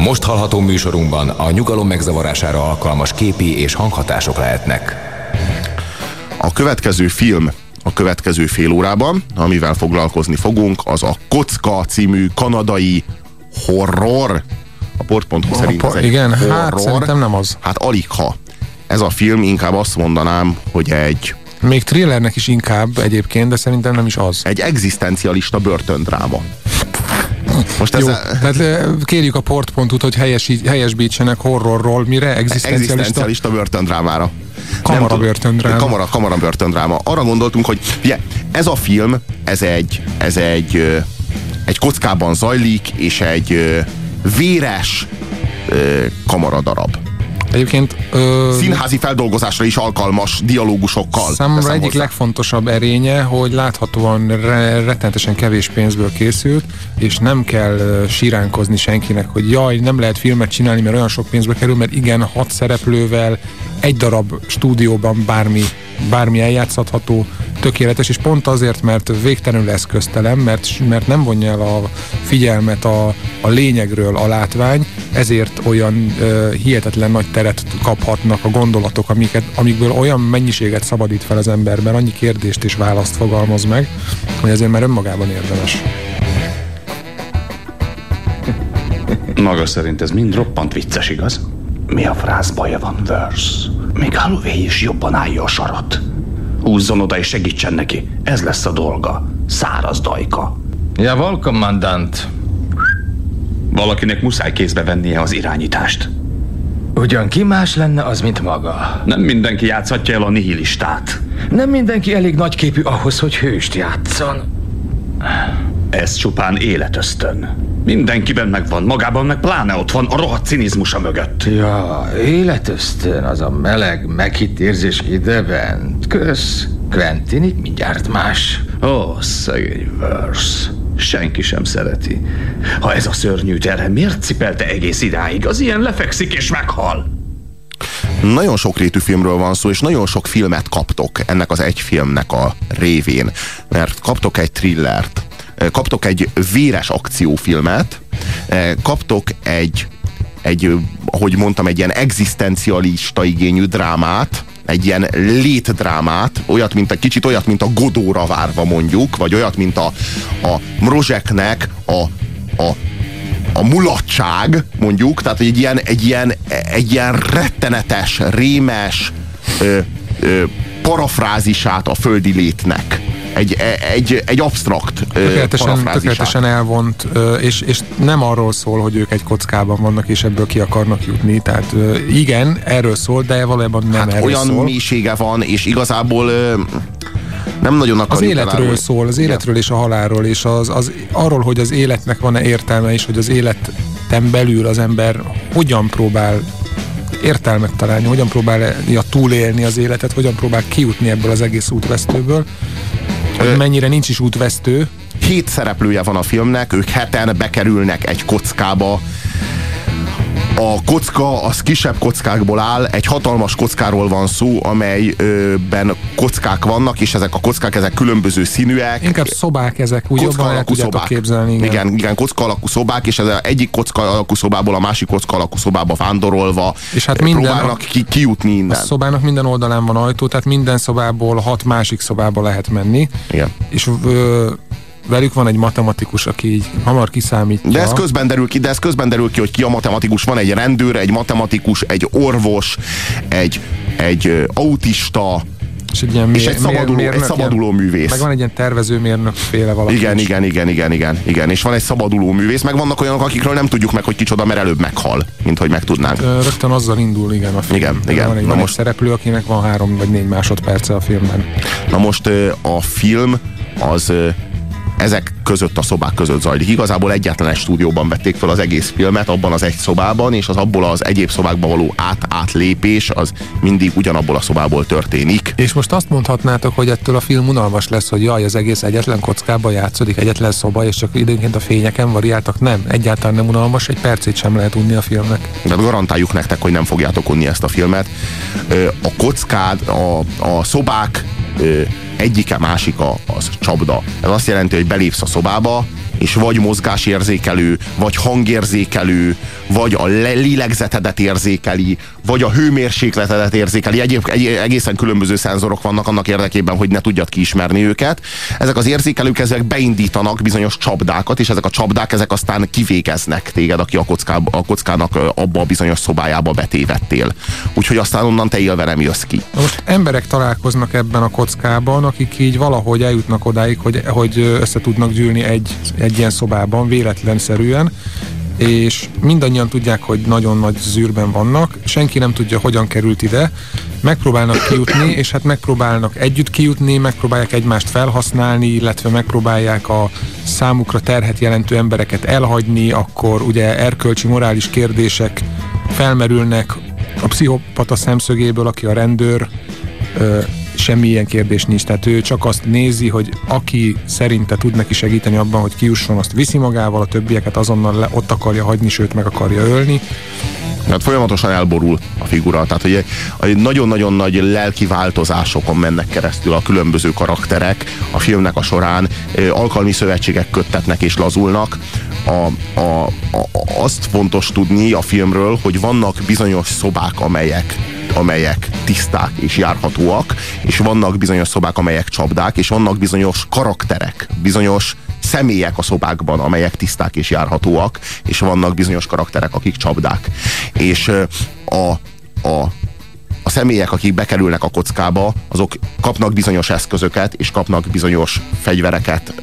Most hallható műsorunkban a nyugalom megzavarására alkalmas képi és hanghatások lehetnek. A következő film a következő fél órában, amivel foglalkozni fogunk, az a Kocka című kanadai horror. A port.hu szerint ez egy Igen, horror. hát szerintem nem az. Hát alig ha. Ez a film inkább azt mondanám, hogy egy, Még thrillernek is inkább egyébként, de szerintem nem is az. egy egzisztencialista börtöndráma. Most Jó, ez tehát kérjük a port.hu-t, hogy helyes, helyesbítsenek horrorról, mire? Egzisztencialista? egzisztencialista börtöndrámára. Kamara börtöndráma. Kamara, kamara börtöndráma. Arra gondoltunk, hogy ugye, ez a film, ez egy, ez egy, egy kockában zajlik, és egy véres kamaradarab. Egyébként ö, Színházi feldolgozásra is alkalmas dialógusokkal. Számomra egyik hozzá. legfontosabb erénye, hogy láthatóan re- rettenetesen kevés pénzből készült, és nem kell ö, siránkozni senkinek, hogy jaj, nem lehet filmet csinálni, mert olyan sok pénzbe kerül, mert igen, hat szereplővel, egy darab stúdióban bármi, bármi eljátszható, tökéletes, és pont azért, mert végtelenül eszköztelem, mert, mert nem vonja el a figyelmet a, a lényegről a látvány, ezért olyan ö, hihetetlen nagy teret kaphatnak a gondolatok, amiket, amikből olyan mennyiséget szabadít fel az emberben, annyi kérdést és választ fogalmaz meg, hogy ezért már önmagában érdemes. Maga szerint ez mind roppant vicces, igaz? Mi a frász baja van, Verse? Még Holloway is jobban állja a sarat. Húzzon oda és segítsen neki. Ez lesz a dolga. Száraz dajka. Jawohl, kommandant. Valakinek muszáj kézbe vennie az irányítást. Ugyan ki más lenne az, mint maga? Nem mindenki játszhatja el a nihilistát. Nem mindenki elég nagyképű ahhoz, hogy hőst játszon. Ez csupán életösztön. Mindenkiben megvan, magában meg pláne ott van a rohadt cinizmusa mögött. Ja, életösztön, az a meleg, meghitt érzés idebent. Kösz. Quentin itt mindjárt más. Ó, szegény Verse. Senki sem szereti. Ha ez a szörnyű terhe miért cipelte egész idáig? Az ilyen lefekszik és meghal. Nagyon sokrétű filmről van szó, és nagyon sok filmet kaptok ennek az egy filmnek a révén. Mert kaptok egy thrillert, kaptok egy véres akciófilmet, kaptok egy, egy, ahogy mondtam, egy ilyen egzisztencialista igényű drámát, egy ilyen létdrámát, olyat, mint a kicsit olyat, mint a Godóra várva mondjuk, vagy olyat, mint a, a Mrozseknek a, a a mulatság, mondjuk, tehát egy ilyen, egy ilyen, egy ilyen rettenetes, rémes ö, ö, parafrázisát a földi létnek. Egy, egy, egy absztrakt Tökéletesen, tökéletesen elvont, és, és nem arról szól, hogy ők egy kockában vannak, és ebből ki akarnak jutni. Tehát igen, erről szól, de valójában nem hát erről olyan szól. mélysége van, és igazából nem nagyon Az akarjuk életről elárulni. szól, az életről és a halálról, és az, az, arról, hogy az életnek van-e értelme, és hogy az életen belül az ember hogyan próbál értelmet találni, hogyan próbálja túlélni az életet, hogyan próbál kijutni ebből az egész útvesztőből, hogy mennyire nincs is útvesztő, Hét szereplője van a filmnek, ők heten bekerülnek egy kockába. A kocka az kisebb kockákból áll, egy hatalmas kockáról van szó, amelyben kockák vannak, és ezek a kockák ezek különböző színűek. inkább szobák ezek, úgy kocka jobban alakú szobák. képzelni. Igen. igen, igen, kocka alakú szobák, és ez a egyik kocka alakú szobából a másik kocka alakú szobába vándorolva És hát eh, minden- próbálnak ki, kijutni A innen. szobának minden oldalán van ajtó, tehát minden szobából hat másik szobába lehet menni. Igen. És ö, velük van egy matematikus, aki így hamar kiszámítja. De ez közben derül ki, de ez közben derül ki, hogy ki a matematikus. Van egy rendőr, egy matematikus, egy orvos, egy, egy autista, és egy, ilyen és mér- egy szabaduló, mér- egy mérnök, szabaduló ilyen- művész. Meg van egy ilyen tervezőmérnök féle valaki. Igen, is. igen, igen, igen, igen, igen. És van egy szabaduló művész, meg vannak olyanok, akikről nem tudjuk meg, hogy kicsoda, mert előbb meghal, mint hogy megtudnánk. Rögtön azzal indul, igen, a film. Igen, igen. Van egy, Na van most- egy szereplő, akinek van három vagy négy másodperce a filmben. Na most a film az ezek között a szobák között zajlik. Igazából egyetlen egy stúdióban vették fel az egész filmet, abban az egy szobában, és az abból az egyéb szobákba való át-átlépés az mindig ugyanabból a szobából történik. És most azt mondhatnátok, hogy ettől a film unalmas lesz, hogy jaj, az egész egyetlen kockában játszódik, egyetlen szoba, és csak időnként a fényeken variáltak. Nem, egyáltalán nem unalmas, egy percét sem lehet unni a filmnek. De garantáljuk nektek, hogy nem fogjátok unni ezt a filmet. A kockád, a, a szobák egyike másika az csapda. Ez azt jelenti, hogy belépsz a szobába, és vagy mozgásérzékelő, vagy hangérzékelő, vagy a lélegzetedet érzékeli, vagy a hőmérsékletedet érzékeli. Egyéb, egy, egészen különböző szenzorok vannak annak érdekében, hogy ne tudjad kiismerni őket. Ezek az érzékelők ezek beindítanak bizonyos csapdákat, és ezek a csapdák ezek aztán kivégeznek téged, aki a, kockába, a kockának abba a bizonyos szobájába betévettél. Úgyhogy aztán onnan te élve nem jössz ki. Na most emberek találkoznak ebben a kockában, akik így valahogy eljutnak odáig, hogy, hogy össze tudnak gyűlni egy, egy ilyen szobában véletlenszerűen, és mindannyian tudják, hogy nagyon nagy zűrben vannak, senki nem tudja, hogyan került ide, megpróbálnak kijutni, és hát megpróbálnak együtt kijutni, megpróbálják egymást felhasználni, illetve megpróbálják a számukra terhet jelentő embereket elhagyni, akkor ugye erkölcsi, morális kérdések felmerülnek a pszichopata szemszögéből, aki a rendőr, semmilyen kérdés nincs. Tehát ő csak azt nézi, hogy aki szerinte tud neki segíteni abban, hogy kiusson, azt viszi magával, a többieket azonnal le, ott akarja hagyni, sőt meg akarja ölni. Hát folyamatosan elborul a figura, tehát hogy nagyon-nagyon nagy lelki változásokon mennek keresztül a különböző karakterek a filmnek a során, alkalmi szövetségek köttetnek és lazulnak. A, a, a, azt fontos tudni a filmről, hogy vannak bizonyos szobák, amelyek amelyek tiszták és járhatóak, és vannak bizonyos szobák, amelyek csapdák, és vannak bizonyos karakterek, bizonyos személyek a szobákban, amelyek tiszták és járhatóak, és vannak bizonyos karakterek, akik csapdák. És a, a, a személyek, akik bekerülnek a kockába, azok kapnak bizonyos eszközöket, és kapnak bizonyos fegyvereket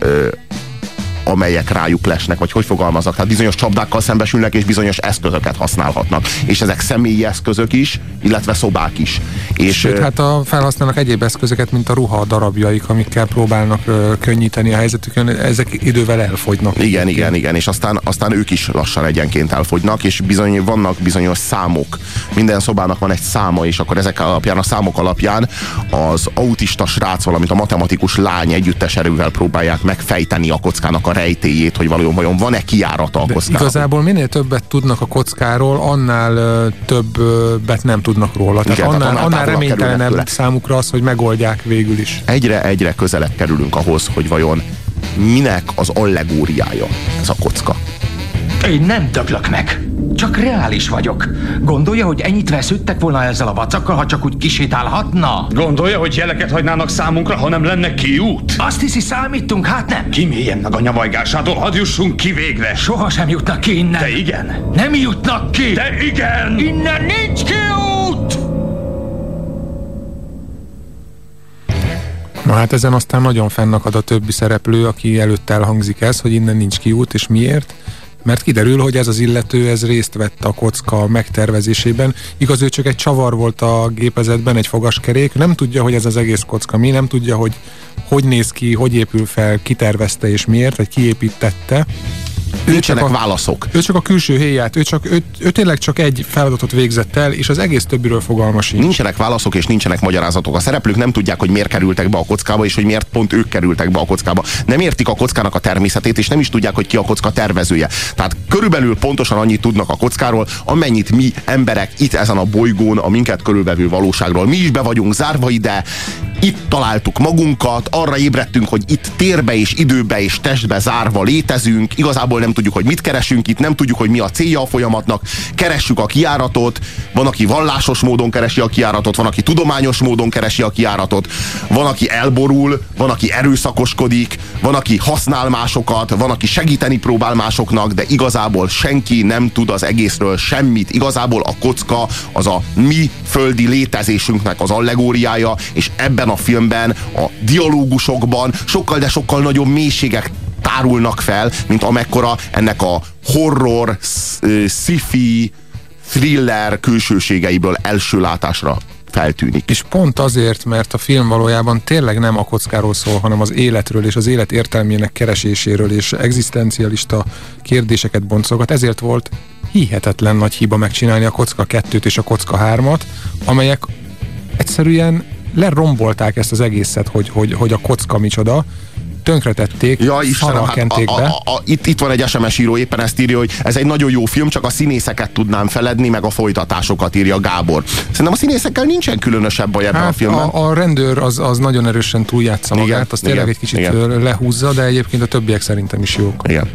amelyek rájuk lesnek, vagy hogy fogalmazok. Tehát bizonyos csapdákkal szembesülnek, és bizonyos eszközöket használhatnak. És ezek személyi eszközök is, illetve szobák is. És, Sőt, hát a, felhasználnak egyéb eszközöket, mint a ruha darabjaik, amikkel próbálnak ö, könnyíteni a helyzetükön, ezek idővel elfogynak. Igen, igen, igen, és aztán, aztán ők is lassan egyenként elfogynak, és bizony vannak bizonyos számok. Minden szobának van egy száma, és akkor ezek alapján, a számok alapján az autista srác, valamint a matematikus lány együttes erővel próbálják megfejteni a kockának a rejtéjét, hogy valójában vajon van-e kiárata a kockára. Igazából minél többet tudnak a kockáról, annál többet nem tudnak róla. Tehát Igen, annál, annál, annál reménytelenebb számukra az, hogy megoldják végül is. Egyre-egyre közelebb kerülünk ahhoz, hogy vajon minek az allegóriája ez a kocka. Én nem döglök meg. Csak reális vagyok. Gondolja, hogy ennyit vesződtek volna ezzel a vacakkal, ha csak úgy kisétálhatna? Gondolja, hogy jeleket hagynának számunkra, ha nem lenne kiút? Azt hiszi, számítunk, hát nem. Kiméljen meg a nyavajgásától, hadd jussunk ki végre. Soha sem jutnak ki innen. De igen. Nem jutnak ki. De igen. Innen nincs kiút! Na hát ezen aztán nagyon fennakad a többi szereplő, aki előtt elhangzik ez, hogy innen nincs kiút, és miért mert kiderül, hogy ez az illető ez részt vett a kocka megtervezésében. Igaz, ő csak egy csavar volt a gépezetben, egy fogaskerék, nem tudja, hogy ez az egész kocka mi, nem tudja, hogy hogy néz ki, hogy épül fel, kitervezte és miért, vagy kiépítette. Nincsenek a, válaszok. Ő csak a külső héját, ő, csak, ő, ő tényleg csak egy feladatot végzett el, és az egész többiről fogalma sincs. Nincsenek válaszok és nincsenek magyarázatok. A szereplők nem tudják, hogy miért kerültek be a kockába, és hogy miért pont ők kerültek be a kockába. Nem értik a kockának a természetét, és nem is tudják, hogy ki a kocka tervezője. Tehát körülbelül pontosan annyit tudnak a kockáról, amennyit mi emberek itt ezen a bolygón, a minket körülvevő valóságról. Mi is be vagyunk zárva ide, itt találtuk magunkat, arra ébredtünk, hogy itt térbe és időbe és testbe zárva létezünk, igazából nem tudjuk, hogy mit keresünk itt, nem tudjuk, hogy mi a célja a folyamatnak, keressük a kiáratot, van, aki vallásos módon keresi a kiáratot, van, aki tudományos módon keresi a kiáratot, van, aki elborul, van, aki erőszakoskodik, van, aki használ másokat, van, aki segíteni próbál másoknak, de igazából senki nem tud az egészről semmit. Igazából a kocka az a mi földi létezésünknek az allegóriája, és ebben a filmben, a dialógusokban sokkal, de sokkal nagyobb mélységek tárulnak fel, mint amekkora ennek a horror, sci-fi, thriller külsőségeiből első látásra feltűnik. És pont azért, mert a film valójában tényleg nem a kockáról szól, hanem az életről és az élet értelmének kereséséről és egzisztencialista kérdéseket boncogat. Ezért volt hihetetlen nagy hiba megcsinálni a kocka 2-t és a kocka 3-at, amelyek egyszerűen lerombolták ezt az egészet, hogy, hogy, hogy a kocka micsoda, tönkretették, Ja, Istenem, hát a, a, a, itt, itt van egy SMS író, éppen ezt írja, hogy ez egy nagyon jó film, csak a színészeket tudnám feledni, meg a folytatásokat írja Gábor. Szerintem a színészekkel nincsen különösebb baj ebben a Hát filmben. a, a rendőr az, az nagyon erősen túljátsza Igen, magát, az tényleg igen, egy kicsit igen. lehúzza, de egyébként a többiek szerintem is jók. Igen.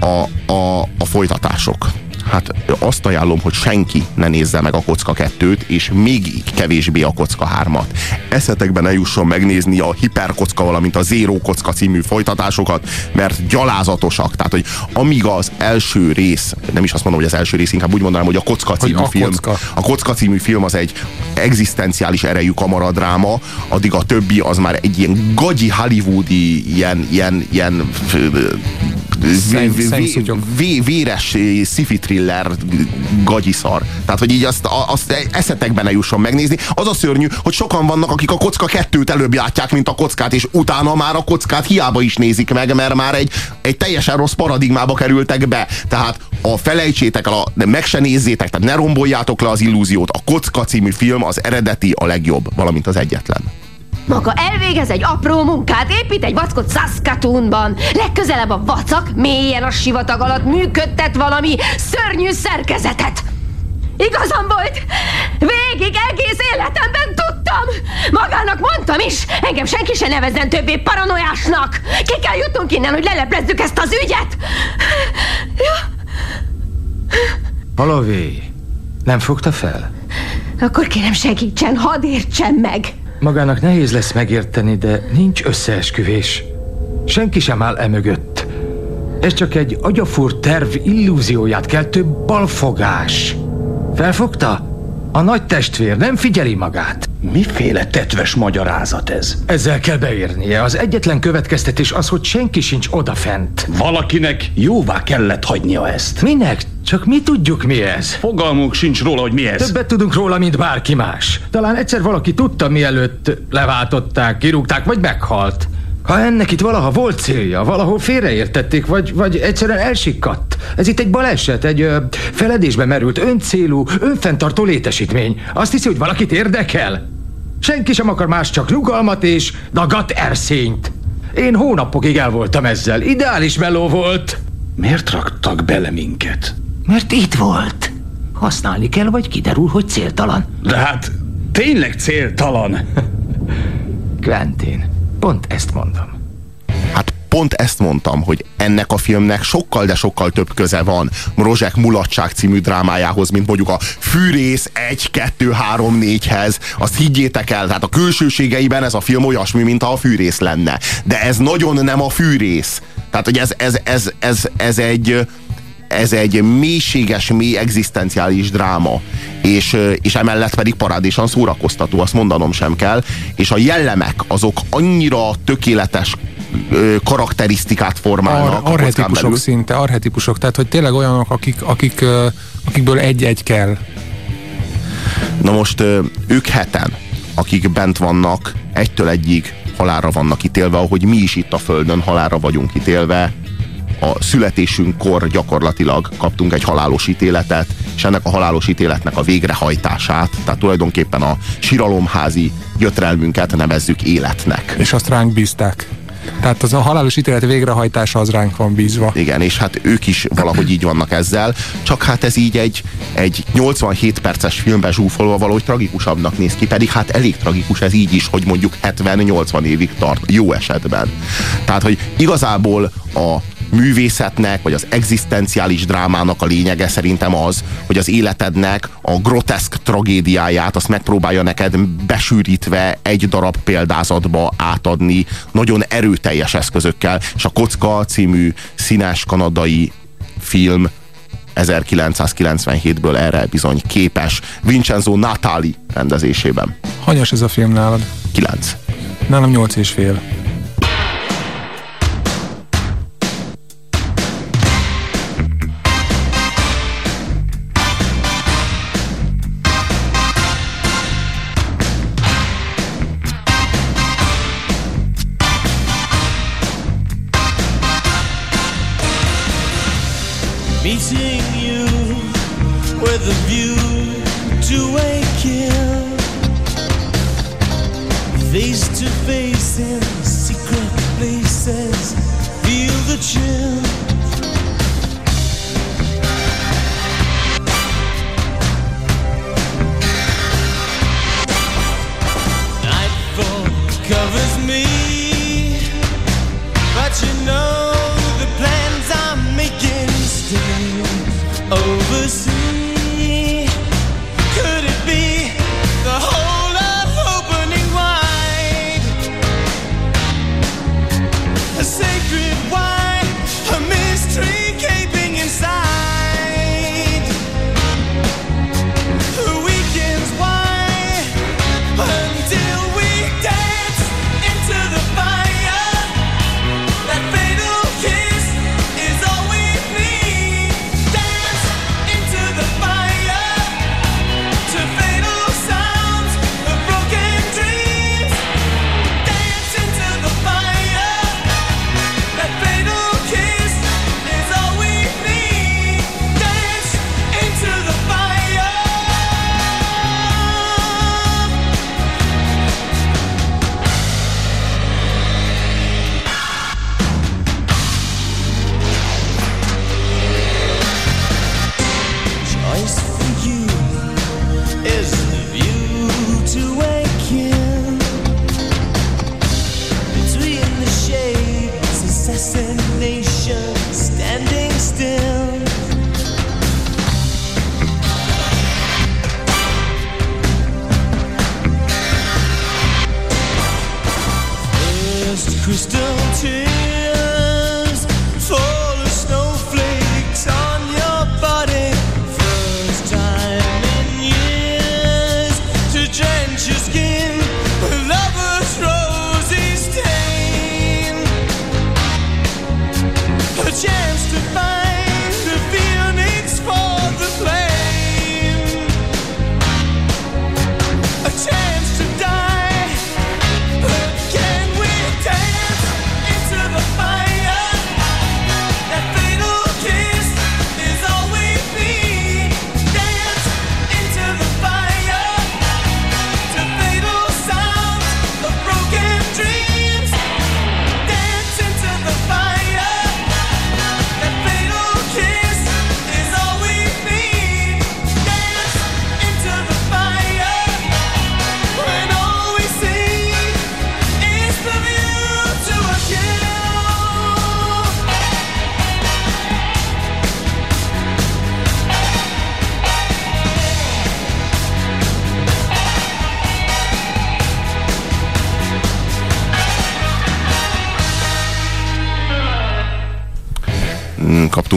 A, a, a folytatások. Hát azt ajánlom, hogy senki ne nézze meg a Kocka 2-t, és még kevésbé a Kocka 3-at. Eszetekben ne jusson megnézni a Hiperkocka, valamint a Zero Kocka című folytatásokat, mert gyalázatosak. Tehát, hogy amíg az első rész, nem is azt mondom, hogy az első rész, inkább úgy mondanám, hogy a Kocka című a film. Kocka. A Kocka című film az egy egzisztenciális erejű kamaradráma, addig a többi az már egy ilyen gagyi hollywoodi, ilyen, ilyen, ilyen Szeng- vé- vé- vé- véres eh, sci-fi thriller gagyiszar. Tehát, hogy így azt, azt eszetekben ne jusson megnézni. Az a szörnyű, hogy sokan vannak, akik a kocka kettőt előbb látják, mint a kockát, és utána már a kockát hiába is nézik meg, mert már egy, egy teljesen rossz paradigmába kerültek be. Tehát a felejtsétek el, a, de meg se nézzétek, tehát ne romboljátok le az illúziót. A Kocka című film az eredeti a legjobb, valamint az egyetlen. Maga elvégez egy apró munkát, épít egy vackot Saskatoonban. Legközelebb a vacak mélyen a sivatag alatt működtet valami szörnyű szerkezetet. Igazam volt! Végig egész életemben tudtam! Magának mondtam is! Engem senki se nevezzen többé paranoiásnak! Ki kell jutnunk innen, hogy leleplezzük ezt az ügyet! Halové, nem fogta fel? Akkor kérem segítsen, hadd értsen meg! Magának nehéz lesz megérteni, de nincs összeesküvés. Senki sem áll emögött. Ez csak egy agyafúr terv illúzióját keltő balfogás. Felfogta? A nagy testvér nem figyeli magát. Miféle tetves magyarázat ez? Ezzel kell beérnie. Az egyetlen következtetés az, hogy senki sincs odafent. Valakinek jóvá kellett hagynia ezt. Minek? Csak mi tudjuk, mi ez. Fogalmunk sincs róla, hogy mi ez. Többet tudunk róla, mint bárki más. Talán egyszer valaki tudta, mielőtt leváltották, kirúgták, vagy meghalt. Ha ennek itt valaha volt célja, valahol félreértették, vagy, vagy egyszerűen elsikkadt. Ez itt egy baleset, egy ö, feledésbe merült, öncélú, önfenntartó létesítmény. Azt hiszi, hogy valakit érdekel? Senki sem akar más, csak nyugalmat és dagat erszényt. Én hónapokig el voltam ezzel. Ideális meló volt. Miért raktak bele minket? Mert itt volt. Használni kell, vagy kiderül, hogy céltalan. De hát tényleg céltalan. Quentin, pont ezt mondom. Hát pont ezt mondtam, hogy ennek a filmnek sokkal, de sokkal több köze van Rozsek Mulatság című drámájához, mint mondjuk a Fűrész 1, 2, 3, 4-hez. Azt higgyétek el, tehát a külsőségeiben ez a film olyasmi, mint ha a Fűrész lenne. De ez nagyon nem a Fűrész. Tehát, hogy ez, ez, ez, ez, ez egy ez egy mélységes, mély egzisztenciális dráma, és, és emellett pedig parádésan szórakoztató, azt mondanom sem kell, és a jellemek azok annyira tökéletes karakterisztikát formálnak Ar- arhetipusok szinte, arhetipusok, tehát hogy tényleg olyanok, akik, akik, akikből egy-egy kell. Na most ők heten, akik bent vannak, egytől egyig halálra vannak ítélve, ahogy mi is itt a Földön halálra vagyunk ítélve, a születésünkkor gyakorlatilag kaptunk egy halálos ítéletet, és ennek a halálos ítéletnek a végrehajtását, tehát tulajdonképpen a síralomházi gyötrelmünket nevezzük életnek. És azt ránk bízták. Tehát az a halálos ítélet végrehajtása az ránk van bízva. Igen, és hát ők is valahogy így vannak ezzel, csak hát ez így egy, egy 87 perces filmbe zsúfolva valahogy tragikusabbnak néz ki, pedig hát elég tragikus ez így is, hogy mondjuk 70-80 évig tart, jó esetben. Tehát, hogy igazából a művészetnek, vagy az egzisztenciális drámának a lényege szerintem az, hogy az életednek a groteszk tragédiáját azt megpróbálja neked besűrítve egy darab példázatba átadni nagyon erőteljes eszközökkel, és a Kocka című színes kanadai film 1997-ből erre bizony képes Vincenzo Natali rendezésében. Hanyas ez a film nálad? 9. Nálam nyolc és fél. With a view to a kill. Face to face in secret places feel the chill.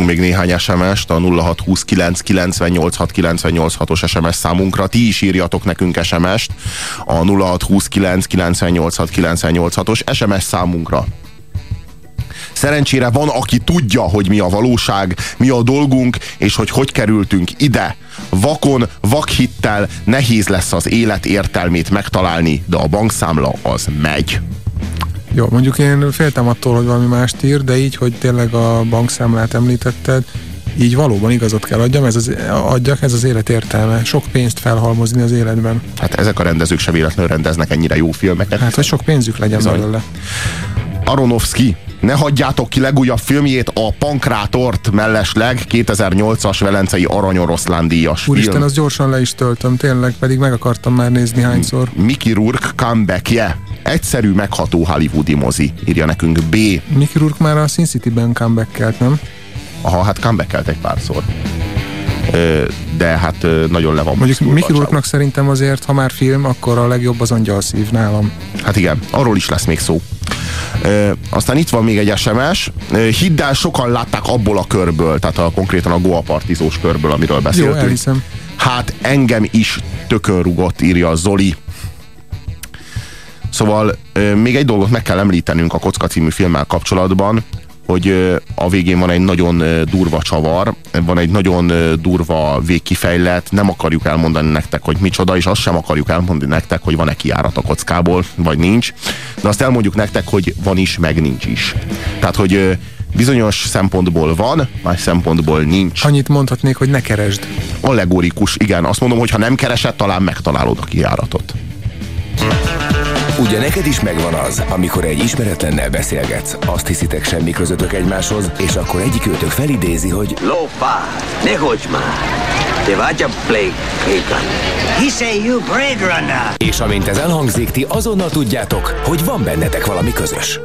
Még néhány SMS-t a 0629986986-os SMS számunkra. Ti is írjatok nekünk SMS-t a 0629986986-os SMS számunkra. Szerencsére van, aki tudja, hogy mi a valóság, mi a dolgunk, és hogy hogy kerültünk ide. Vakon, vakhittel nehéz lesz az élet értelmét megtalálni, de a bankszámla az megy. Jó, mondjuk én féltem attól, hogy valami mást ír, de így, hogy tényleg a bankszámlát említetted, így valóban igazat kell adjam, ez az, adjak, ez az élet értelme. Sok pénzt felhalmozni az életben. Hát ezek a rendezők se véletlenül rendeznek ennyire jó filmeket. Hát, hogy sok pénzük legyen Bizony. belőle. Aronofsky, ne hagyjátok ki legújabb filmjét, a Pankrátort mellesleg 2008-as Velencei Aranyoroszlán díjas Úristen, film. azt gyorsan le is töltöm, tényleg, pedig meg akartam már nézni hányszor. Mickey Rourke comebackje. Egyszerű, megható hollywoodi mozi, írja nekünk B. Mickey Rourke már a Sin City-ben comeback nem? Aha, hát comebackkelt egy párszor. De hát nagyon le van Mondjuk a Rourke-nak szerintem azért, ha már film, akkor a legjobb az angyalszív nálam. Hát igen, arról is lesz még szó. Ö, aztán itt van még egy SMS. Hidd el, sokan látták abból a körből, tehát a, konkrétan a Goa partizós körből, amiről Jó, beszéltünk. elhiszem. Hát engem is tökön rugott, írja Zoli. Szóval ö, még egy dolgot meg kell említenünk a Kocka című filmmel kapcsolatban, hogy a végén van egy nagyon durva csavar, van egy nagyon durva végkifejlet, nem akarjuk elmondani nektek, hogy micsoda, és azt sem akarjuk elmondani nektek, hogy van-e kiárat a kockából, vagy nincs, de azt elmondjuk nektek, hogy van is, meg nincs is. Tehát, hogy bizonyos szempontból van, más szempontból nincs. Annyit mondhatnék, hogy ne keresd. Allegorikus, igen. Azt mondom, hogy ha nem keresed, talán megtalálod a kijáratot. Ugye neked is megvan az, amikor egy ismeretlennel beszélgetsz, azt hiszitek semmi közöttök egymáshoz, és akkor egyik őtök felidézi, hogy Lófá, ne hogy már! Te vagy a Blake Hagan. He say you Blade Runner. és amint ez elhangzik, ti azonnal tudjátok, hogy van bennetek valami közös.